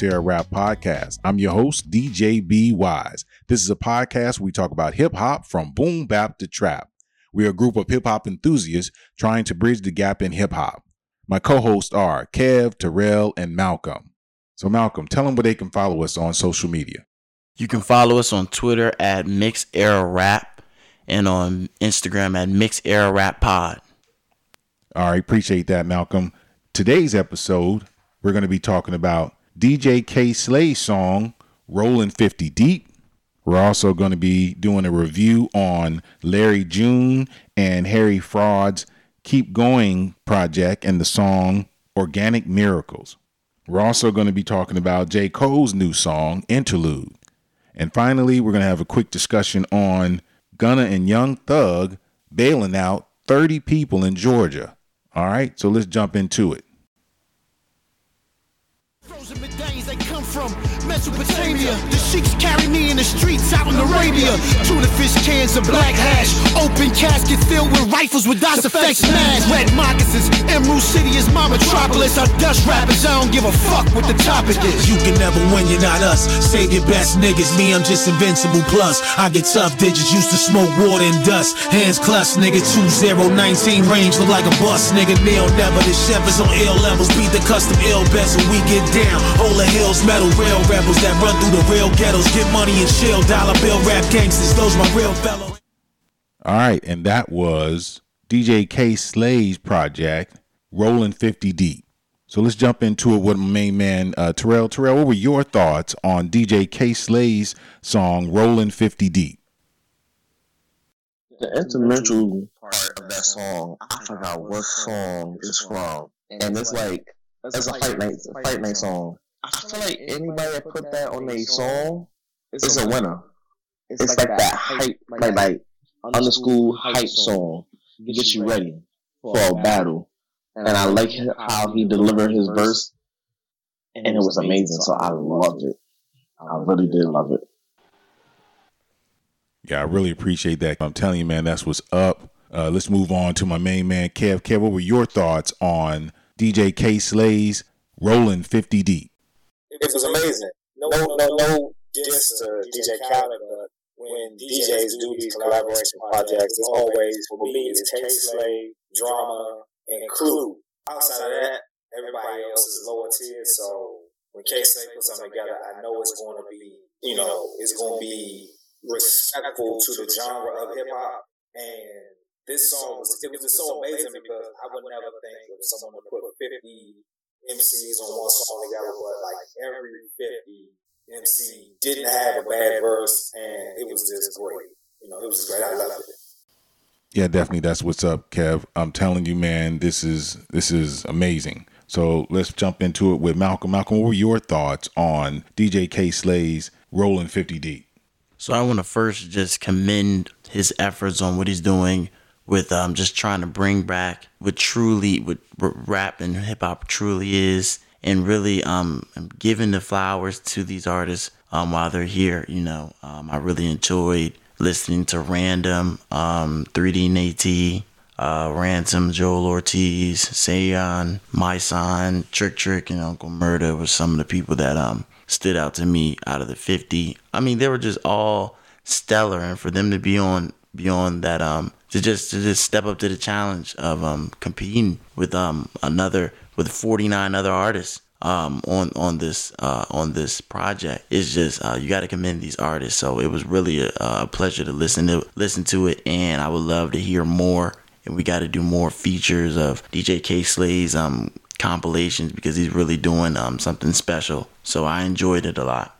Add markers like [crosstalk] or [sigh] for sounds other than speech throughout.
Welcome to the Mix Era Rap Podcast. I'm your host, DJ B Wise. This is a podcast where we talk about hip hop from boom bap to trap. We are a group of hip hop enthusiasts trying to bridge the gap in hip hop. My co hosts are Kev, Terrell, and Malcolm. So, Malcolm, tell them where they can follow us on social media. You can follow us on Twitter at Mix Era Rap and on Instagram at Mix Era Rap Pod. All right, appreciate that, Malcolm. Today's episode, we're going to be talking about DJ Kay Slay's song, Rolling 50 Deep. We're also going to be doing a review on Larry June and Harry Fraud's Keep Going project and the song Organic Miracles. We're also going to be talking about J. Cole's new song, Interlude. And finally, we're going to have a quick discussion on Gunna and Young Thug bailing out 30 people in Georgia. All right, so let's jump into it. Mesopotamia. The sheiks carry me in the streets out in Arabia. Tuna fish cans of black hash. Open casket filled with rifles with DOS effects. Red moccasins. Emerald City is my metropolis. Our dust rappers, I don't give a fuck what the topic is. You can never win, you're not us. Save your best niggas. Me, I'm just invincible. Plus, I get tough digits. Used to smoke water and dust. Hands clutch, nigga. 2019 range look like a bus, nigga. Neil never. The chef is on ill levels. Beat the custom ill best when we get down. Hold the hills, metal real rebels that run through the real ghettos, get money and chill, dollar bill rap gangsters, those my real fellows. All right, and that was DJ Kay Slay's project, Rolling 50 Deep. So let's jump into it with my main man, uh, Terrell. Terrell, what were your thoughts on DJ Kay Slay's song, Rolling 50 Deep? The instrumental part of that song, I forgot what song it's from. And it's like, it's a fight night, fight night song. I feel like anybody that put that on a song is a winner. It's, like, that hype, like like under school hype song to get you ready for a battle. And I like how he delivered his verse, and it was amazing. So I loved it. I really did love it. Yeah, I really appreciate that. I'm telling you, man, that's what's up. Uh, let's move on to my main man, Kev. Kev, what were your thoughts on DJ Kay Slay's Rolling 50 Deep? It was amazing. No, no, no diss to DJ Khaled, but when DJs do these collaboration projects, it's always for me it's Kay Slay, drama, and crew. Outside of that, everybody else is lower tier. So when Kay Slay puts something together, I know it's going to be, you know, it's going to be respectful to the genre of hip hop. And this song was, it was just so amazing because I would never think of someone to put 50 MCs on one song together, but like every 50 MC didn't have a bad verse, and it was just great. You know, it was great. I loved it. Yeah, definitely. That's what's up, Kev. I'm telling you, man, this is this is amazing. So let's jump into it with Malcolm. Malcolm, what were your thoughts on DJ Kay Slay's Rolling 50 Deep? So I want to first just commend his efforts on what he's doing with um, just trying to bring back what truly what rap and hip hop truly is, and really um, giving the flowers to these artists um, while they're here. You know, um, I really enjoyed listening to Random, um, 3D Na'Tee, uh, Ransom, Joel Ortiz, Saigon, My Son, Trick Trick, and Uncle Murda were some of the people that um stood out to me out of the 50. I mean, they were just all stellar, and for them to be on beyond that um to just to just step up to the challenge of um competing with um another with 49 other artists um on on this uh on this project. It's just uh you got to commend these artists. So it was really a, a pleasure to listen to listen to it. And i would love to hear more. And we got to do more features of dj kay slay's um compilations because he's really doing um something special. So i enjoyed it a lot.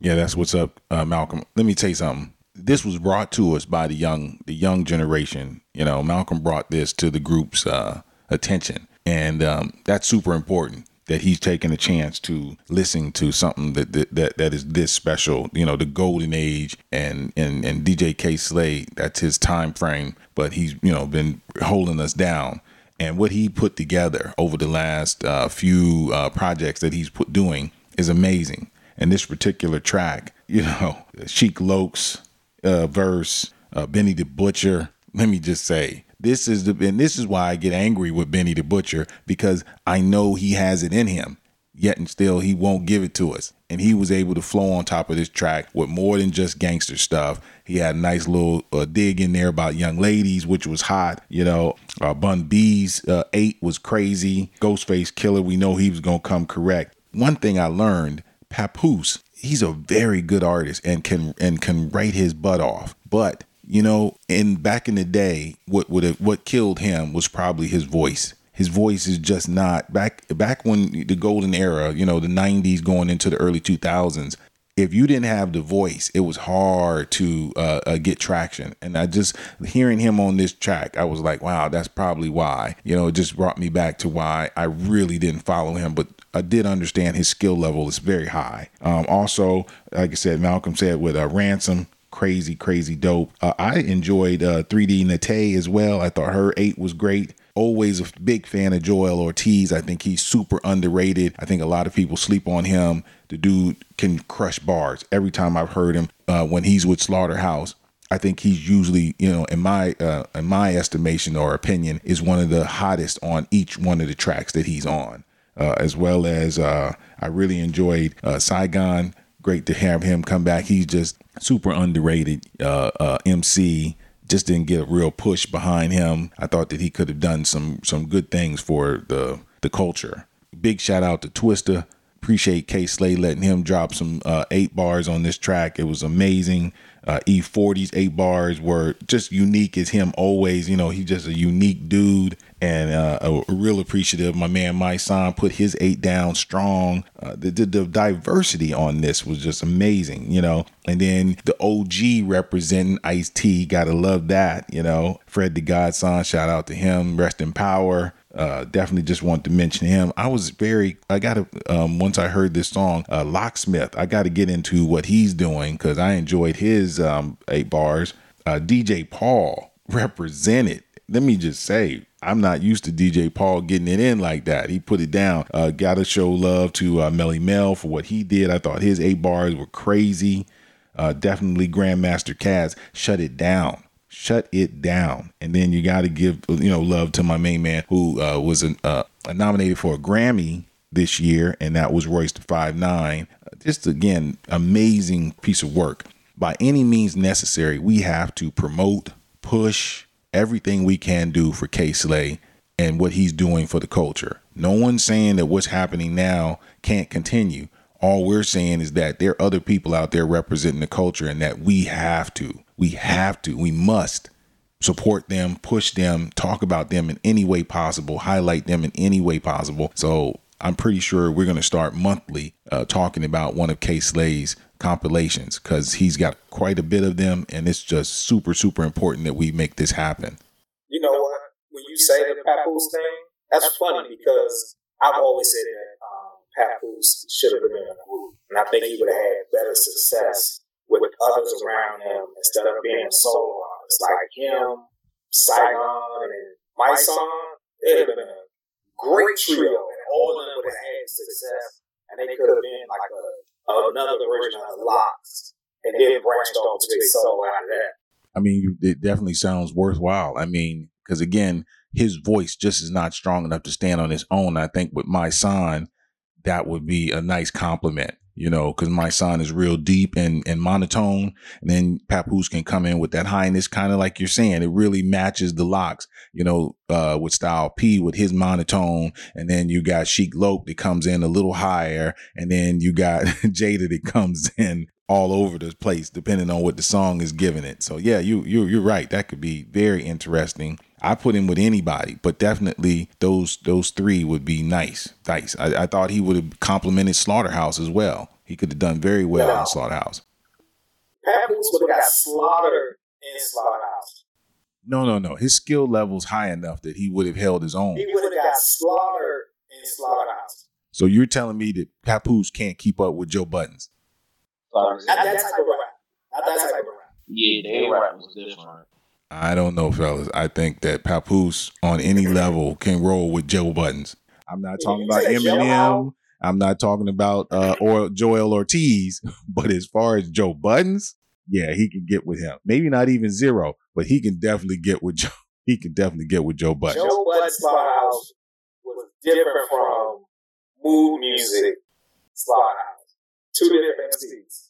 Yeah that's what's up uh, malcolm. Let me tell you something this was brought to us by the young the young generation. You know, Malcolm brought this to the group's uh, attention, and um, that's super important that he's taking a chance to listen to something that, that that that is this special. You know, the golden age and and and DJ Kay Slay. That's his time frame, but he's you know been holding us down. And what he put together over the last uh, few uh, projects that he's put doing is amazing. And this particular track, [laughs] you know, Sheek Louch's uh, verse, uh, Benny the Butcher. Let me just say, this is the and this is why I get angry with Benny the Butcher because I know he has it in him. yet and still he won't give it to us. And he was able to flow on top of this track with more than just gangster stuff. He had a nice little uh, dig in there about young ladies, which was hot. You know, uh, Bun B's uh, eight was crazy. Ghostface Killah, we know he was gonna come correct. One thing I learned, Papoose, he's a very good artist and can and can write his butt off. But you know, in back in the day, what would have what killed him was probably his voice his voice is just not back back when the golden era, you know, the 90s going into the early 2000s. If you didn't have the voice, it was hard to uh, uh, get traction. And I just hearing him on this track, I was like, wow, that's probably why. You know, it just brought me back to why I really didn't follow him, but I did understand his skill level is very high. Um, also, like I said, Malcolm said with a uh, ransom, crazy, crazy dope. Uh, I enjoyed uh, 3D Na'Tee as well. I thought her eight was great always a big fan of Joel Ortiz. I think he's super underrated. I think a lot of people sleep on him. The dude can crush bars. Every time I've heard him uh, when he's with Slaughterhouse, I think he's usually, you know, in my uh, in my estimation or opinion, is one of the hottest on each one of the tracks that he's on. Uh, as well as uh, I really enjoyed uh, Saigon. Great to have him come back. He's just super underrated uh, MC just didn't get a real push behind him. I thought that he could have done some some good things for the the culture. Big shout out to Twista. Appreciate Kay Slay letting him drop some uh, eight bars on this track. It was amazing. Uh, E40's eight bars were just unique as him always. You know, he's just a unique dude and uh, a, real appreciative. My man Mysonne put his eight down strong. Uh, the, the, the diversity on this was just amazing, you know. And then the OG representing Ice T, gotta love that, you know. Fred the Godson, shout out to him. Rest in power. Uh, definitely just want to mention him. I was very, I got to, um, once I heard this song, uh, Locksmith, I got to get into what he's doing because I enjoyed his um, eight bars. Uh, DJ Paul represented. Let me just say, I'm not used to DJ Paul getting it in like that. He put it down. Uh, gotta show love to uh, Melle Mel for what he did. I thought his eight bars were crazy. Uh, definitely Grandmaster Caz shut it down shut it down. And then you got to give you know love to my main man who uh, was an, uh, nominated for a Grammy this year, and that was Royce the Five Nine. Just again, amazing piece of work. By any means necessary, we have to promote, push everything we can do for Kay Slay and what he's doing for the culture. No one's saying that what's happening now can't continue. All we're saying is that there are other people out there representing the culture and that we have to. We have to, we must support them, push them, talk about them in any way possible, highlight them in any way possible. So I'm pretty sure we're going to start monthly uh, talking about one of Kay Slay's compilations because he's got quite a bit of them, and it's just super, super important that we make this happen. You know what? When you say the Papoose thing, that's funny because I've always said that um, Papoose should have been in a group, and I think he would have had better success with others around him instead of being solo artist. Like him, Saigon, and Mysonne, it would have been a great trio, and all of them would have had success, and they could have been like a, another version of LOX, and then branched off to a solo after that. I mean, it definitely sounds worthwhile. I mean, because again, his voice just is not strong enough to stand on his own. I think with Mysonne, that would be a nice compliment you know, because Mysonne is real deep and, and monotone. And then Papoose can come in with that highness, kind of like you're saying. It really matches the LOX, you know, uh, with Style P with his monotone. And then you got Sheek Louch that comes in a little higher. And then you got [laughs] Jada that comes in all over the place, depending on what the song is giving it. So yeah, you, you, you're right. That could be very interesting. I put him with anybody, but definitely those those three would be nice. Nice. I, I thought he would have complimented Slaughterhouse as well. He could have done very well no. in Slaughterhouse. Papoose would have got slaughtered in Slaughterhouse. No, no, no. His skill level's high enough that he would have held his own. He would have got slaughtered in Slaughterhouse. So you're telling me that Papoose can't keep up with Joe Buttons? Not that type of rap. Not that type of rap. Yeah, their rap was different. I don't know, fellas. I think that Papoose on any level can roll with Joe Buttons. I'm not talking about Eminem. I'm not talking about uh, or Joel Ortiz, [laughs] but as far as Joe Buttons, yeah, he can get with him. Maybe not even zero, but he can definitely get with [laughs] Joe. He can definitely get with Joe Budden. Joe Budden's Slaughterhouse was different from Mood Music, Slaughterhouse. Two different MCs.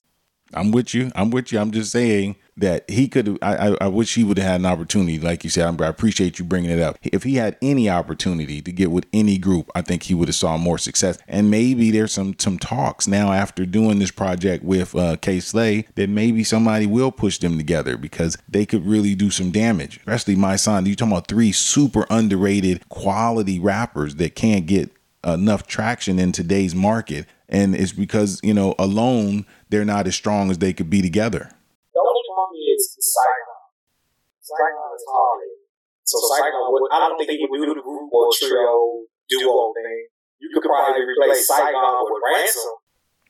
I'm with you. I'm with you. I'm just saying that he could. I, I, wish he would have had an opportunity, like you said. I appreciate you bringing it up. If he had any opportunity to get with any group, I think he would have saw more success. And maybe there's some some talks now after doing this project with uh, Kay Slay that maybe somebody will push them together because they could really do some damage. Especially Mysonne. You talking about three super underrated quality rappers that can't get enough traction in today's market and it's because you know alone they're not as strong as they could be together. The only problem is Saigon. Saigon is hard. So Saigon would, I don't think he would do the group or trio duo thing. You could probably replace Saigon with Ransom.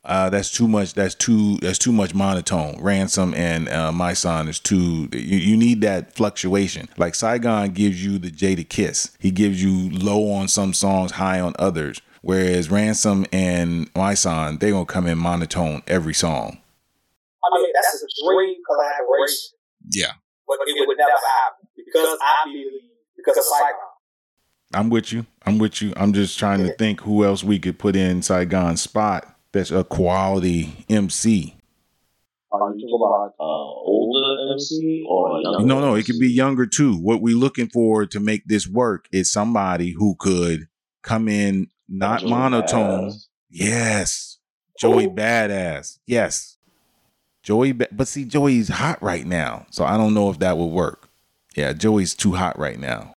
Uh, that's too much. That's too. That's too much monotone. Ransom and uh, Mysonne is too. You, you need that fluctuation. Like Saigon gives you the Jadakiss. He gives you low on some songs, high on others. Whereas Ransom and Mysonne, they gonna come in monotone every song. I mean, that's a dream collaboration. Yeah. But it would never happen because I believe because of Saigon. I'm with you. I'm with you. I'm just trying to think who else we could put in Saigon's spot that's a quality MC. Are you talking about uh, older MC or younger? No, no, it could be younger too. What we're looking for to make this work is somebody who could come in not Joey monotone. Badass. Yes. Joey Who? Badass. Yes. Joey, but see, Joey's hot right now. So I don't know if that would work. Yeah, Joey's too hot right now.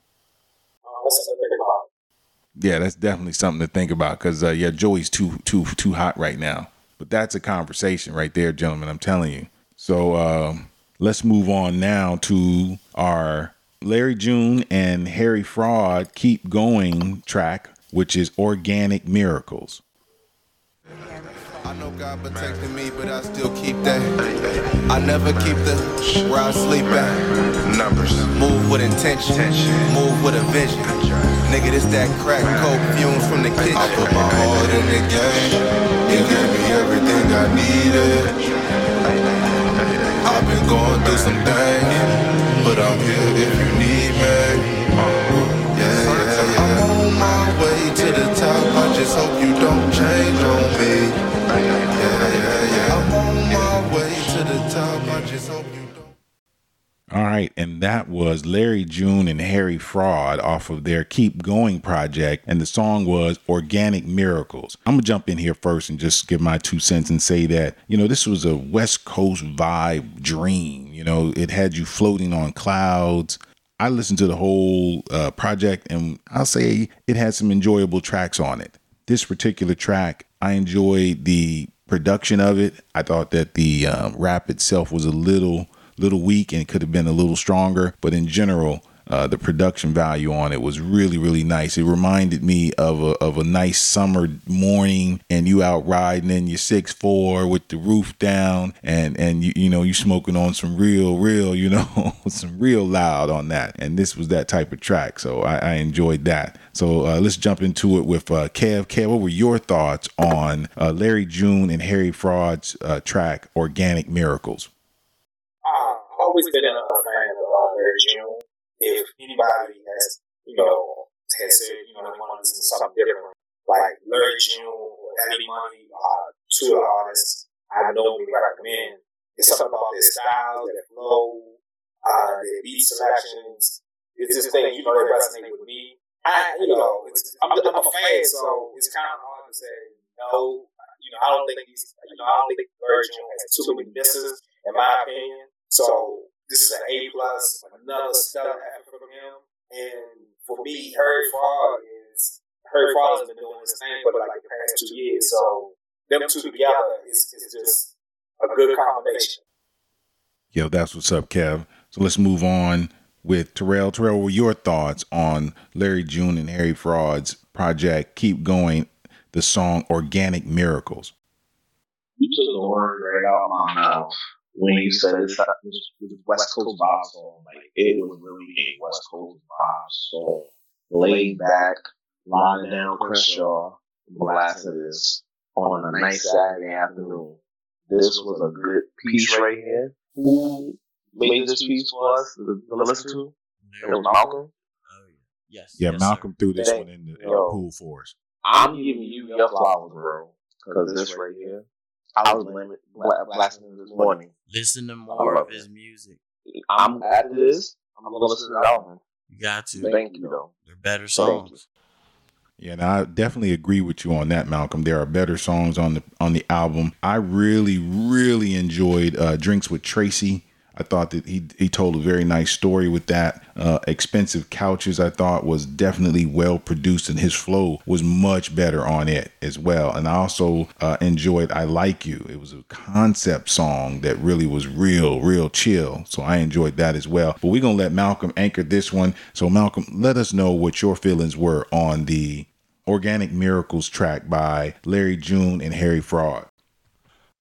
Uh, that's something to think about. Yeah, that's definitely something to think about because uh, yeah, Joey's too too too hot right now. But that's a conversation right there, gentlemen. I'm telling you. So um, let's move on now to our Larry June and Harry Fraud keep going track, which is Organic Miracles. I know God me, but I still keep that. I never keep the where I sleep at. Numbers. Move with intention. Move with a vision. Nigga, this that crack coke fumes from the kitchen. I put my heart in the game. He gave me everything I needed. I've been going through some things, but I'm here if you need me. Yeah, yeah, yeah. I'm on my way to the top. I just hope you don't change on me. All right, and that was Larry June and Harry Fraud off of their Keep Going project, and the song was Organic Miracles. I'm gonna jump in here first and just give my two cents and say that, you know, this was a West Coast vibe dream. You know, it had you floating on clouds. I listened to the whole uh, project, and I'll say it had some enjoyable tracks on it. This particular track, I enjoyed the production of it. I thought that the um, rap itself was a little little weak and could have been a little stronger, but in general, uh, the production value on it was really really nice. It reminded me of a of a nice summer morning, and you out riding in your six four with the roof down, and and you you know you smoking on some real real you know [laughs] some real loud on that, and this was that type of track, so I, I enjoyed that. So uh, let's jump into it with uh, Kev. Kev, what were your thoughts on uh, Larry June and Harry Fraud's uh, track "Organic Miracles"? I've always been a If anybody has, you know, has said, you know, they want to listen to something different, like Larry June or Heavy Money, uh, two artists I normally recommend. It's something about their style, their flow, uh, their beat selections. It's just things, you know, that resonate with me. I, you know, it's, I'm, I'm a fan, so it's kind of hard to say no. You know, I don't think he's, you know, I don't think June has too many misses, in my opinion. So this is an A plus, another stellar effort from him. And for me, Harry Fraud is Harry Fraud has been doing this thing for like the past two years. So them two together is, is just a good combination. Yo, that's what's up, Kev. So let's move on with Terrell. Terrell, what were your thoughts on Larry June and Harry Fraud's project Keep Going, the song Organic Miracles? You took the word right out of my mouth when you said it's not this, this West Coast vibe song. Like it was really a West Coast vibe song. Laid back, lying down Crenshaw, blasting this on a nice Saturday afternoon. This was a good piece right here. Who made this piece for us to, to listen to? It was Malcolm. Oh, yeah. Yes. Yeah, yes, Malcolm threw this Thank- one in the, in the yo. pool for us. I'm giving you your flowers, bro. Because this right here, I was blasting this morning. Listen to more of his music. I'm at this. I'm gonna listen to that one. You got to. Thank you, though. They're better songs. Yeah, and I definitely agree with you on that, Malcolm. There are better songs on the on the album. I really, really enjoyed uh, "Drinks with Tracy." I thought that he he told a very nice story with that. Uh, Expensive Couches, I thought, was definitely well produced, and his flow was much better on it as well. And I also uh, enjoyed "I Like You." It was a concept song that really was real, real chill. So I enjoyed that as well. But we're gonna let Malcolm anchor this one. So Malcolm, let us know what your feelings were on the Organic Miracles track by Larry June and Harry Fraud.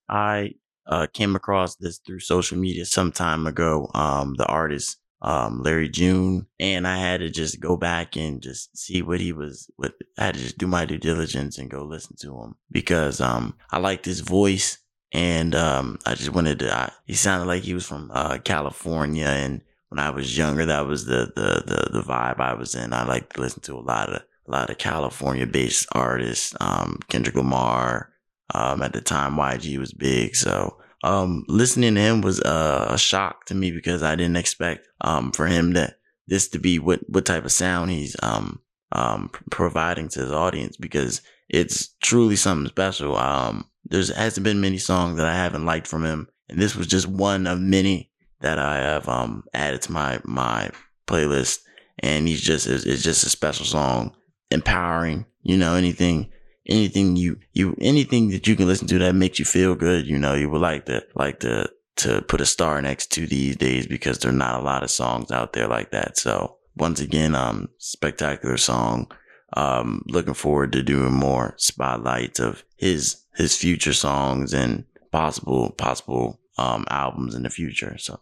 I uh, came across this through social media some time ago. Um, the artist um, Larry June, and I had to just go back and just see what he was. What I had to just do my due diligence and go listen to him because um, I liked his voice, and um, I just wanted to. I, he sounded like he was from uh, California, and when I was younger, that was the the the the vibe I was in. I like to listen to a lot of a lot of California based artists, um, Kendrick Lamar. Um, at the time, YG was big, so um, listening to him was uh, a shock to me because I didn't expect um, for him to this to be what what type of sound he's um, um, providing to his audience because it's truly something special. Um, there's hasn't been many songs that I haven't liked from him, and this was just one of many that I have um, added to my my playlist. And he's just it's just a special song empowering, you know, anything anything you you anything that you can listen to that makes you feel good, you know, you would like to like to to put a star next to these days because there are not a lot of songs out there like that. So once again, um spectacular song. Um looking forward to doing more spotlights of his his future songs and possible possible um albums in the future. So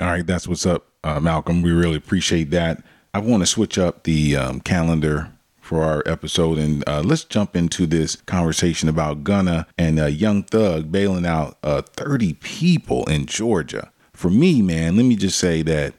all right, that's what's up, uh, Malcolm. We really appreciate that. I want to switch up the um, calendar for our episode. And uh, let's jump into this conversation about Gunna and uh, Young Thug bailing out uh, 30 people in Georgia. For me, man, let me just say that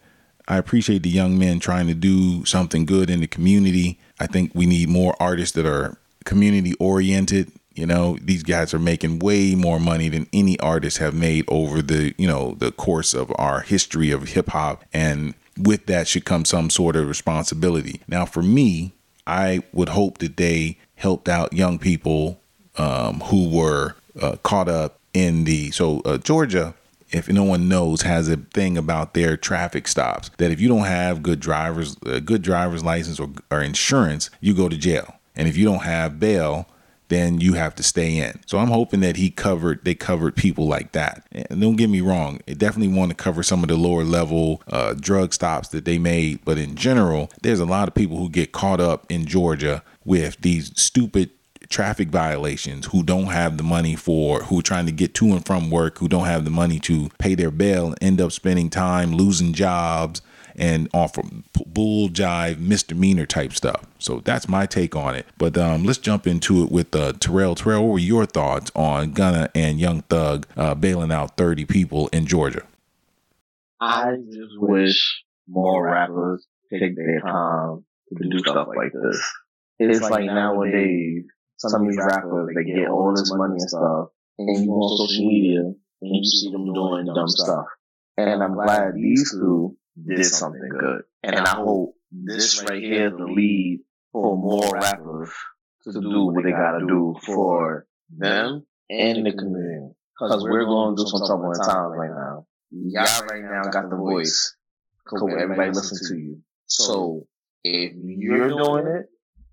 I appreciate the young men trying to do something good in the community. I think we need more artists that are community oriented. You know, these guys are making way more money than any artists have made over the, you know, the course of our history of hip hop. And with that should come some sort of responsibility. Now, for me, I would hope that they helped out young people um, who were uh, caught up in the so uh, Georgia. If no one knows, has a thing about their traffic stops that if you don't have good drivers, uh, good driver's license or, or insurance, you go to jail. And if you don't have bail, then you have to stay in. So I'm hoping that he covered, they covered people like that. And don't get me wrong, it definitely want to cover some of the lower level uh, drug stops that they made. But in general, there's a lot of people who get caught up in Georgia with these stupid traffic violations who don't have the money for who are trying to get to and from work who don't have the money to pay their bail end up spending time losing jobs and off from bull jive misdemeanor type stuff. So that's my take on it. But um, let's jump into it with uh, Terrell. Terrell, what were your thoughts on Gunna and Young Thug uh, bailing out 30 people in Georgia? I just wish more rappers take their time to do stuff like this. It's like nowadays, some of these rappers, they get all this money and stuff, and you go on social media, and you see them doing dumb stuff. And I'm glad these two did something good. And I hope this right here is the lead for more rappers to do what they gotta do for them and the community. Cause we're going through some trouble in times right now. Y'all right now got the voice. Cause everybody listen to you. So if you're doing it,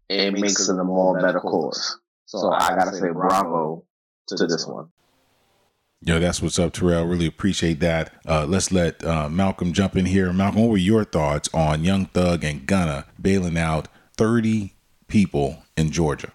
it makes it a more better cause. So I gotta say bravo to this one. Yo, that's what's up, Terrell. Really appreciate that. Uh, let's let uh, Malcolm jump in here. Malcolm, what were your thoughts on Young Thug and Gunna bailing out 30 people in Georgia?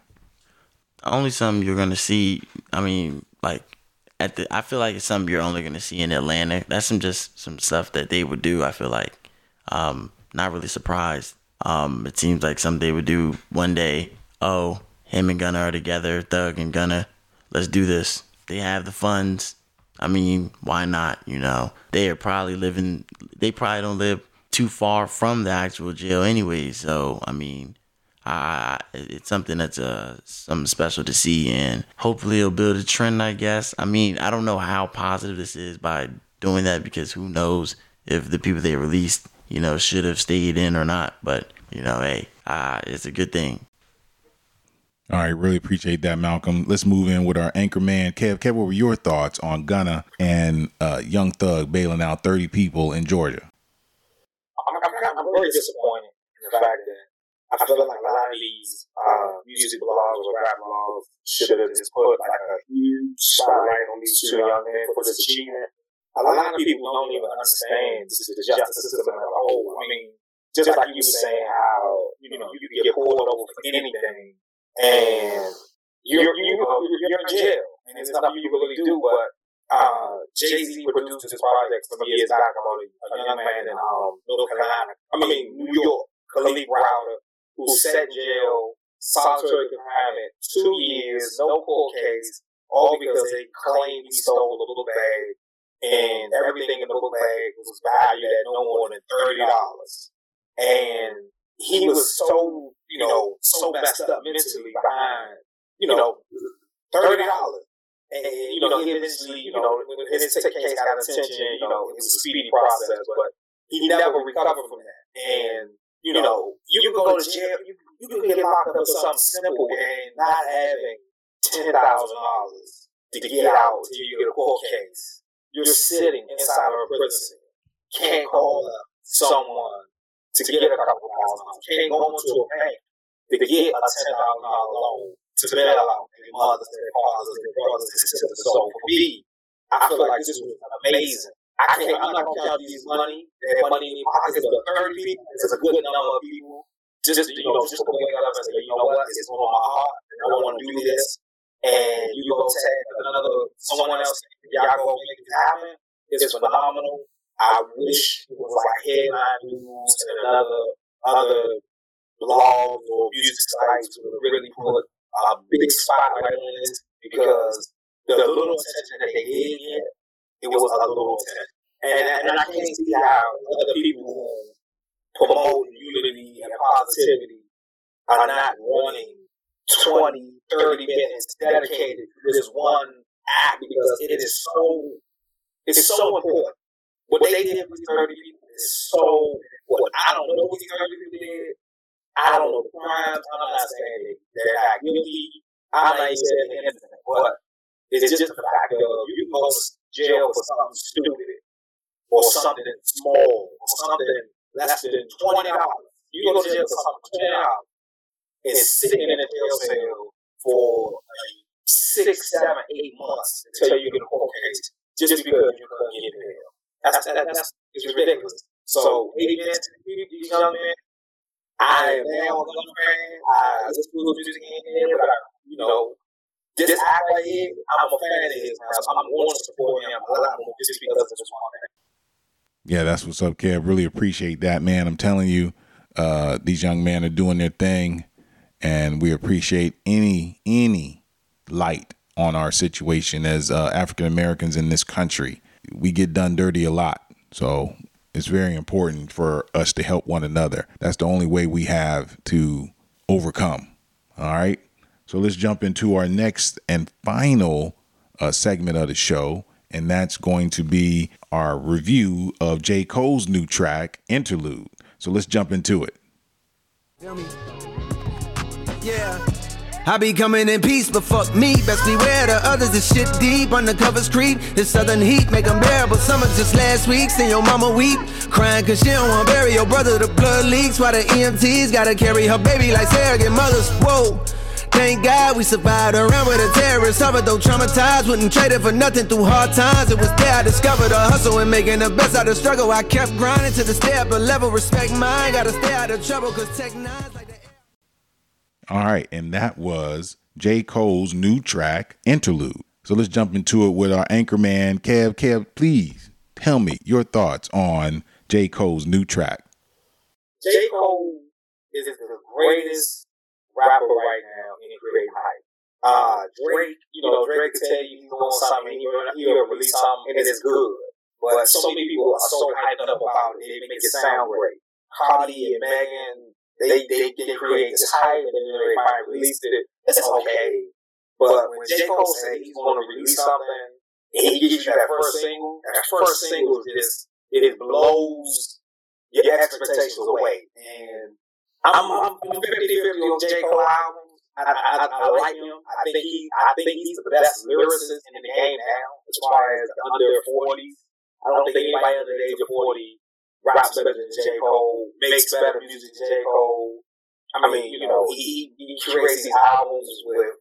Only something you're gonna see. I mean, like at the. I feel like it's something you're only gonna see in Atlanta. That's some just some stuff that they would do. I feel like. Um, not really surprised. Um, it seems like something they would do one day. Oh, him and Gunna are together. Thug and Gunna. Let's do this. They have the funds I mean, why not? You know, they are probably living, they probably don't live too far from the actual jail anyway. So, I mean, uh, it's something that's uh, something special to see, and hopefully it'll build a trend. I guess. I mean, I don't know how positive this is by doing that because who knows if the people they released, you know, should have stayed in or not. But you know, hey, uh, it's a good thing. All right, really appreciate that, Malcolm. Let's move in with our anchor man, Kev. Kev, what were your thoughts on Gunna and uh, Young Thug bailing out 30 people in Georgia? I'm, I'm, I'm very disappointed in the fact that I feel like a lot of these uh, music blogs or rap blogs should have just put like a huge spotlight on these two young men for this achievement. A lot of people don't even understand the justice system as a whole. I mean, just like you were saying, how you know you get pulled over for anything, and you're you know you're in jail, and there's nothing you really do. But uh, Jay Z produced this project some years back about a, a young man in um, North Carolina. I mean New York, Kalief Browder who sat in jail, solitary confinement, two years, no court case, all because they claimed he stole a little bag, and everything in the little bag was valued at no more than thirty dollars. And he was so, you know, so messed up mentally behind, you know, thirty dollars. And, you know, he eventually, you know, his case got attention, you know, it was a speedy process, but he never recovered from that. And you know, you can go to jail, you, you can get locked up for something simple and not having ten thousand dollars to get out until you get a court case. You're sitting inside of a prison. Can't call up someone to get a couple thousand dollars. Can't go into a bank to get a ten thousand dollar loan to bail out their mothers, their fathers, their brothers, their sisters. So for me, I feel like this was amazing. I can't, I'm not gonna count these money, that money in your pockets, but 30 people is a good number of people. Just, you know, just to wake up and say, you know what, it's on my heart, and I want to do this. And you go tag another, someone else, y'all go make it happen. It's phenomenal. I wish was like headline news and another, other blogs or music sites would really put a big spotlight on this because the little attention that they did get it was a little tense. And, and, I can't see how other people promote unity and positivity are not running 20, 30 minutes dedicated to this one act because it is so, it's so important. What they did with 30 people is so important. I don't know what these 30 people did. I don't know the crimes. I'm not saying they're not guilty. I'm not even saying anything. But it's just the fact of you must jail for something stupid or something small or something less than twenty dollars. You go to jail for something twenty dollars and sitting in a jail cell for six, seven, eight months until you get a court case just because you couldn't get bail. That's, that, that's it's ridiculous. So, eight minutes, these young men, I am now a gun fan. I just do music in here, but I, you know, this act right here, I'm a fan of his now, so I'm going to support him a lot more just because of this one Yeah, that's what's up, Kev. Really appreciate that, man. I'm telling you, uh, these young men are doing their thing, and we appreciate any any light on our situation as uh, African Americans in this country. We get done dirty a lot, so it's very important for us to help one another. That's the only way we have to overcome. All right. So let's jump into our next and final uh, segment of the show, and that's going to be our review of J. Cole's new track, Interlude. So let's jump into it. Yeah. I be coming in peace, but fuck me. Best beware the others. is shit deep, undercovers creep. This southern heat make them bearable. Summer just last week, seen your mama weep. Crying cause she don't want to bury your brother. The blood leaks while the EMTs gotta carry her baby like surrogate mothers. Whoa. Thank God we survived around with a terrorist. Suffered though traumatized, wouldn't trade it for nothing through hard times. It was there I discovered a hustle and making the best out of struggle. I kept grinding to the step, but level respect mine. Gotta stay out of trouble, cause tech nines like All right, and that was J. Cole's new track, Interlude. So let's jump into it with our anchor man, Kev. Kev, please tell me your thoughts on J. Cole's new track. J. Cole is the greatest rapper right now in creating hype. Uh, Drake, you know, Drake could tell you he's doing something, he'll, he'll release something, and it's good. But so many people are so hyped up about it, they make it sound great. Cardi and Megan, they they, they create this hype and then they finally released it. It's okay. But when J. Cole said he's going to release something, and he gives you that first single, that first single is just, it blows your expectations away. And I'm, I'm 50 50 on J. Cole albums. I, I, I, like him. I think he, I think he's the best lyricist in the game now, as far as under 40s. I don't think anybody under the age of 40 raps better than J. Cole, makes better music than J. Cole. I mean, you know, he, he creates these albums with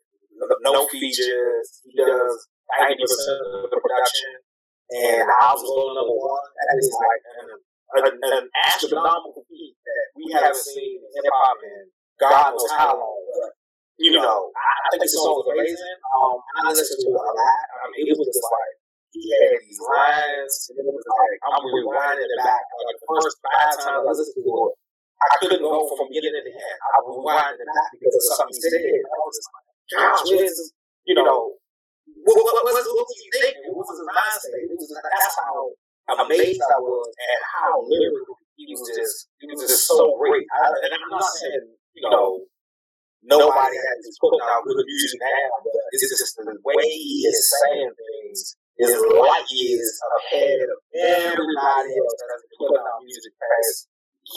no features. He does 90% of the production. And the album's going number one. That is like an, an, an astronomical feat that we haven't seen in hip hop in God knows how long. But, you know, I, I think the song was amazing. Um, I listened to it a lot. I mean, it was just like, he had these lines, and it was like, I'm rewinding it back. Like, the first five times I listened to it, I couldn't go from beginning to end. I was rewinding it back because of something he said. I was you know, what, what, what, was he thinking? What was his mind state? It was just, that's how amazed I was at how lyrical he was just, he was just so great. And I'm not saying, you know, nobody has putting out good music now, but it's just the way he is saying things is he is ahead of everybody else that's putting out music past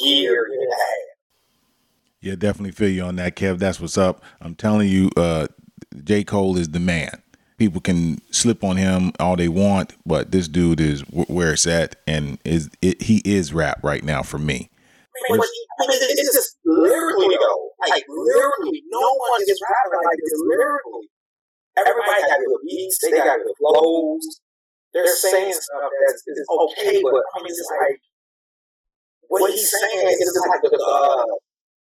year and a half. Yeah, definitely feel you on that, Kev. That's what's up. I'm telling you, uh, J. Cole is the man. People can slip on him all they want, but this dude is where it's at, and is it, he is rap right now for me. I mean, I mean, it's just lyrically though, like lyrically, no one is rapping like this lyrically. Everybody got good beats, they got good flows. They're saying stuff that's okay, but I mean, it's like what he's saying is like the uh,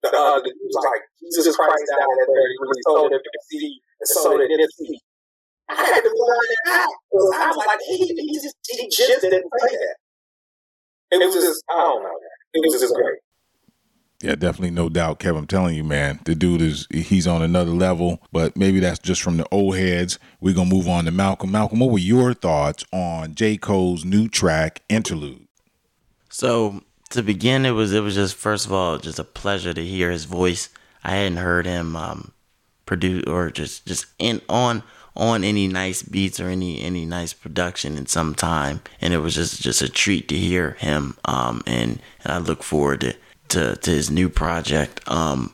the, uh, the was like Jesus Christ down at thirty when he sold it see and sold it Nipsey. I had to learn it out. I was like, he, he just he just didn't play that. It was just I don't know. It was just great. Yeah, definitely, no doubt, Kevin. I'm telling you, man, the dude is he's on another level. But maybe that's just from the old heads. We're gonna move on to Malcolm. Malcolm, what were your thoughts on J. Cole's new track, Interlude? So to begin, it was it was just first of all just a pleasure to hear his voice. I hadn't heard him um, produce or just just in on on any nice beats or any any nice production in some time, and it was just just a treat to hear him. Um, and, and I look forward to, to to his new project. Um,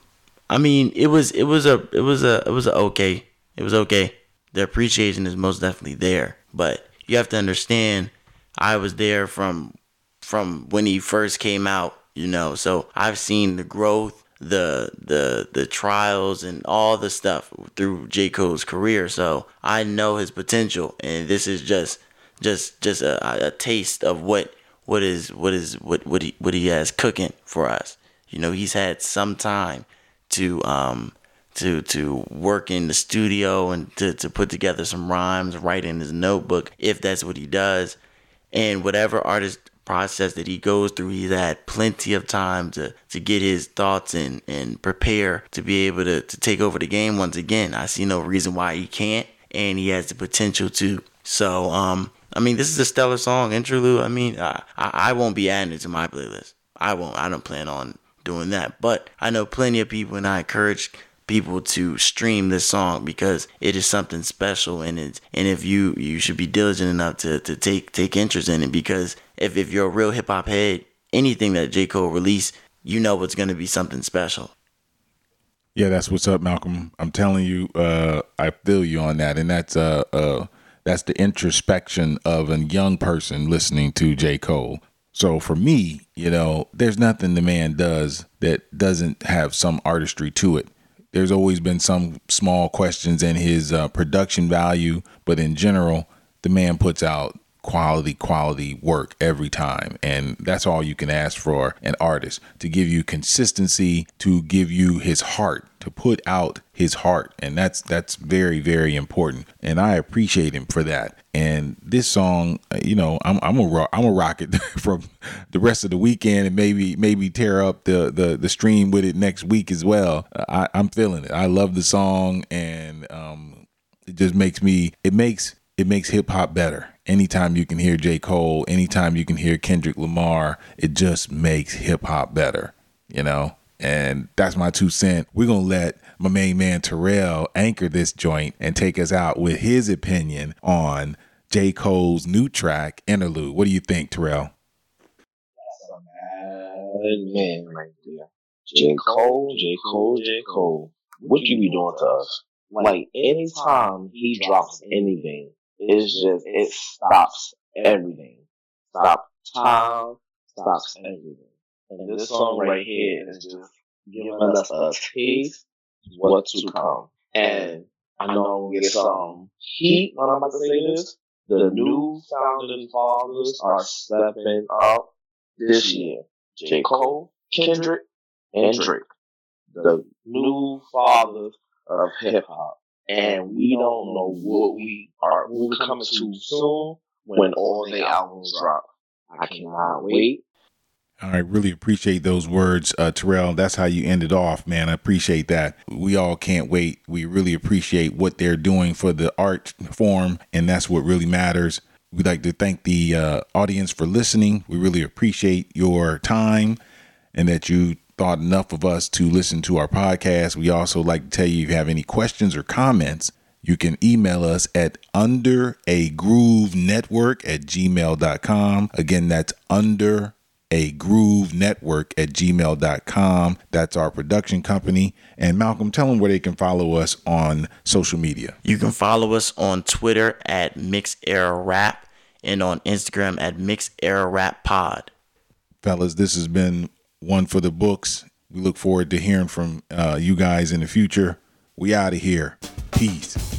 I mean, it was it was a it was a it was a okay. It was okay. The appreciation is most definitely there, but you have to understand. I was there from from when he first came out, you know. So I've seen the growth, the the the trials and all the stuff through J. Cole's career. So I know his potential and this is just just just a, a taste of what what is what is what what he what he has cooking for us. You know, he's had some time to um to to work in the studio and to, to put together some rhymes, write in his notebook if that's what he does. And whatever artist process that he goes through, he's had plenty of time to, to get his thoughts and, and prepare to be able to, to take over the game once again. I see no reason why he can't, and he has the potential to. So, um, I mean, this is a stellar song, interlude. I mean, I, I, won't be adding it to my playlist. I won't. I don't plan on doing that. But I know plenty of people, and I encourage people to stream this song because it is something special and it and if you you should be diligent enough to, to take take interest in it because if, if you're a real hip hop head, anything that J. Cole released, you know it's gonna be something special. Yeah, that's what's up, Malcolm. I'm telling you, uh, I feel you on that, and that's uh, uh, that's the introspection of a young person listening to J. Cole. So for me, you know, there's nothing the man does that doesn't have some artistry to it there's always been some small questions in his uh, production value, but in general, the man puts out quality, quality work every time. And that's all you can ask for an artist to give you consistency, to give you his heart, to put out his heart. And that's that's very, very important. And I appreciate him for that. And this song, uh, you know, I'm I'm a I'm a rock it [laughs] from the rest of the weekend and maybe maybe tear up the the, the stream with it next week as well. I, I'm feeling it. I love the song and um, it just makes me it makes it makes hip hop better. Anytime you can hear J. Cole, anytime you can hear Kendrick Lamar, it just makes hip hop better, you know? And that's my two cent. We're gonna let my main man Terrell anchor this joint and take us out with his opinion on J. Cole's new track, Interlude. What do you think, Terrell? Mad man right there. J. Cole, J. Cole, J. Cole. What you be doing to us? Like anytime he drops anything, it's just it stops everything. Stop time, stops everything. And this song right here is just giving us a taste what to come. And I know I'm gonna get some heat when I'm about to say this. The new founding fathers are stepping up this year. J. Cole, Kendrick, and Drake. The new fathers of hip hop. And we don't know what we are what we're coming to soon when all the albums drop. I cannot wait. I really appreciate those words, uh, Terrell. That's how you ended off, man. I appreciate that. We all can't wait. We really appreciate what they're doing for the art form, and that's what really matters. We'd like to thank the uh, audience for listening. We really appreciate your time and that you thought enough of us to listen to our podcast. We also like to tell you if you have any questions or comments, you can email us at under a groove network at gmail.com. Again, that's under a groove network at gmail.com. That's our production company. And Malcolm, tell them where they can follow us on social media. You can follow us on Twitter at Mix Era Rap and on Instagram at Mix Era Rap Pod. Fellas, this has been one for the books. We look forward to hearing from uh, you guys in the future. We out of here. Peace.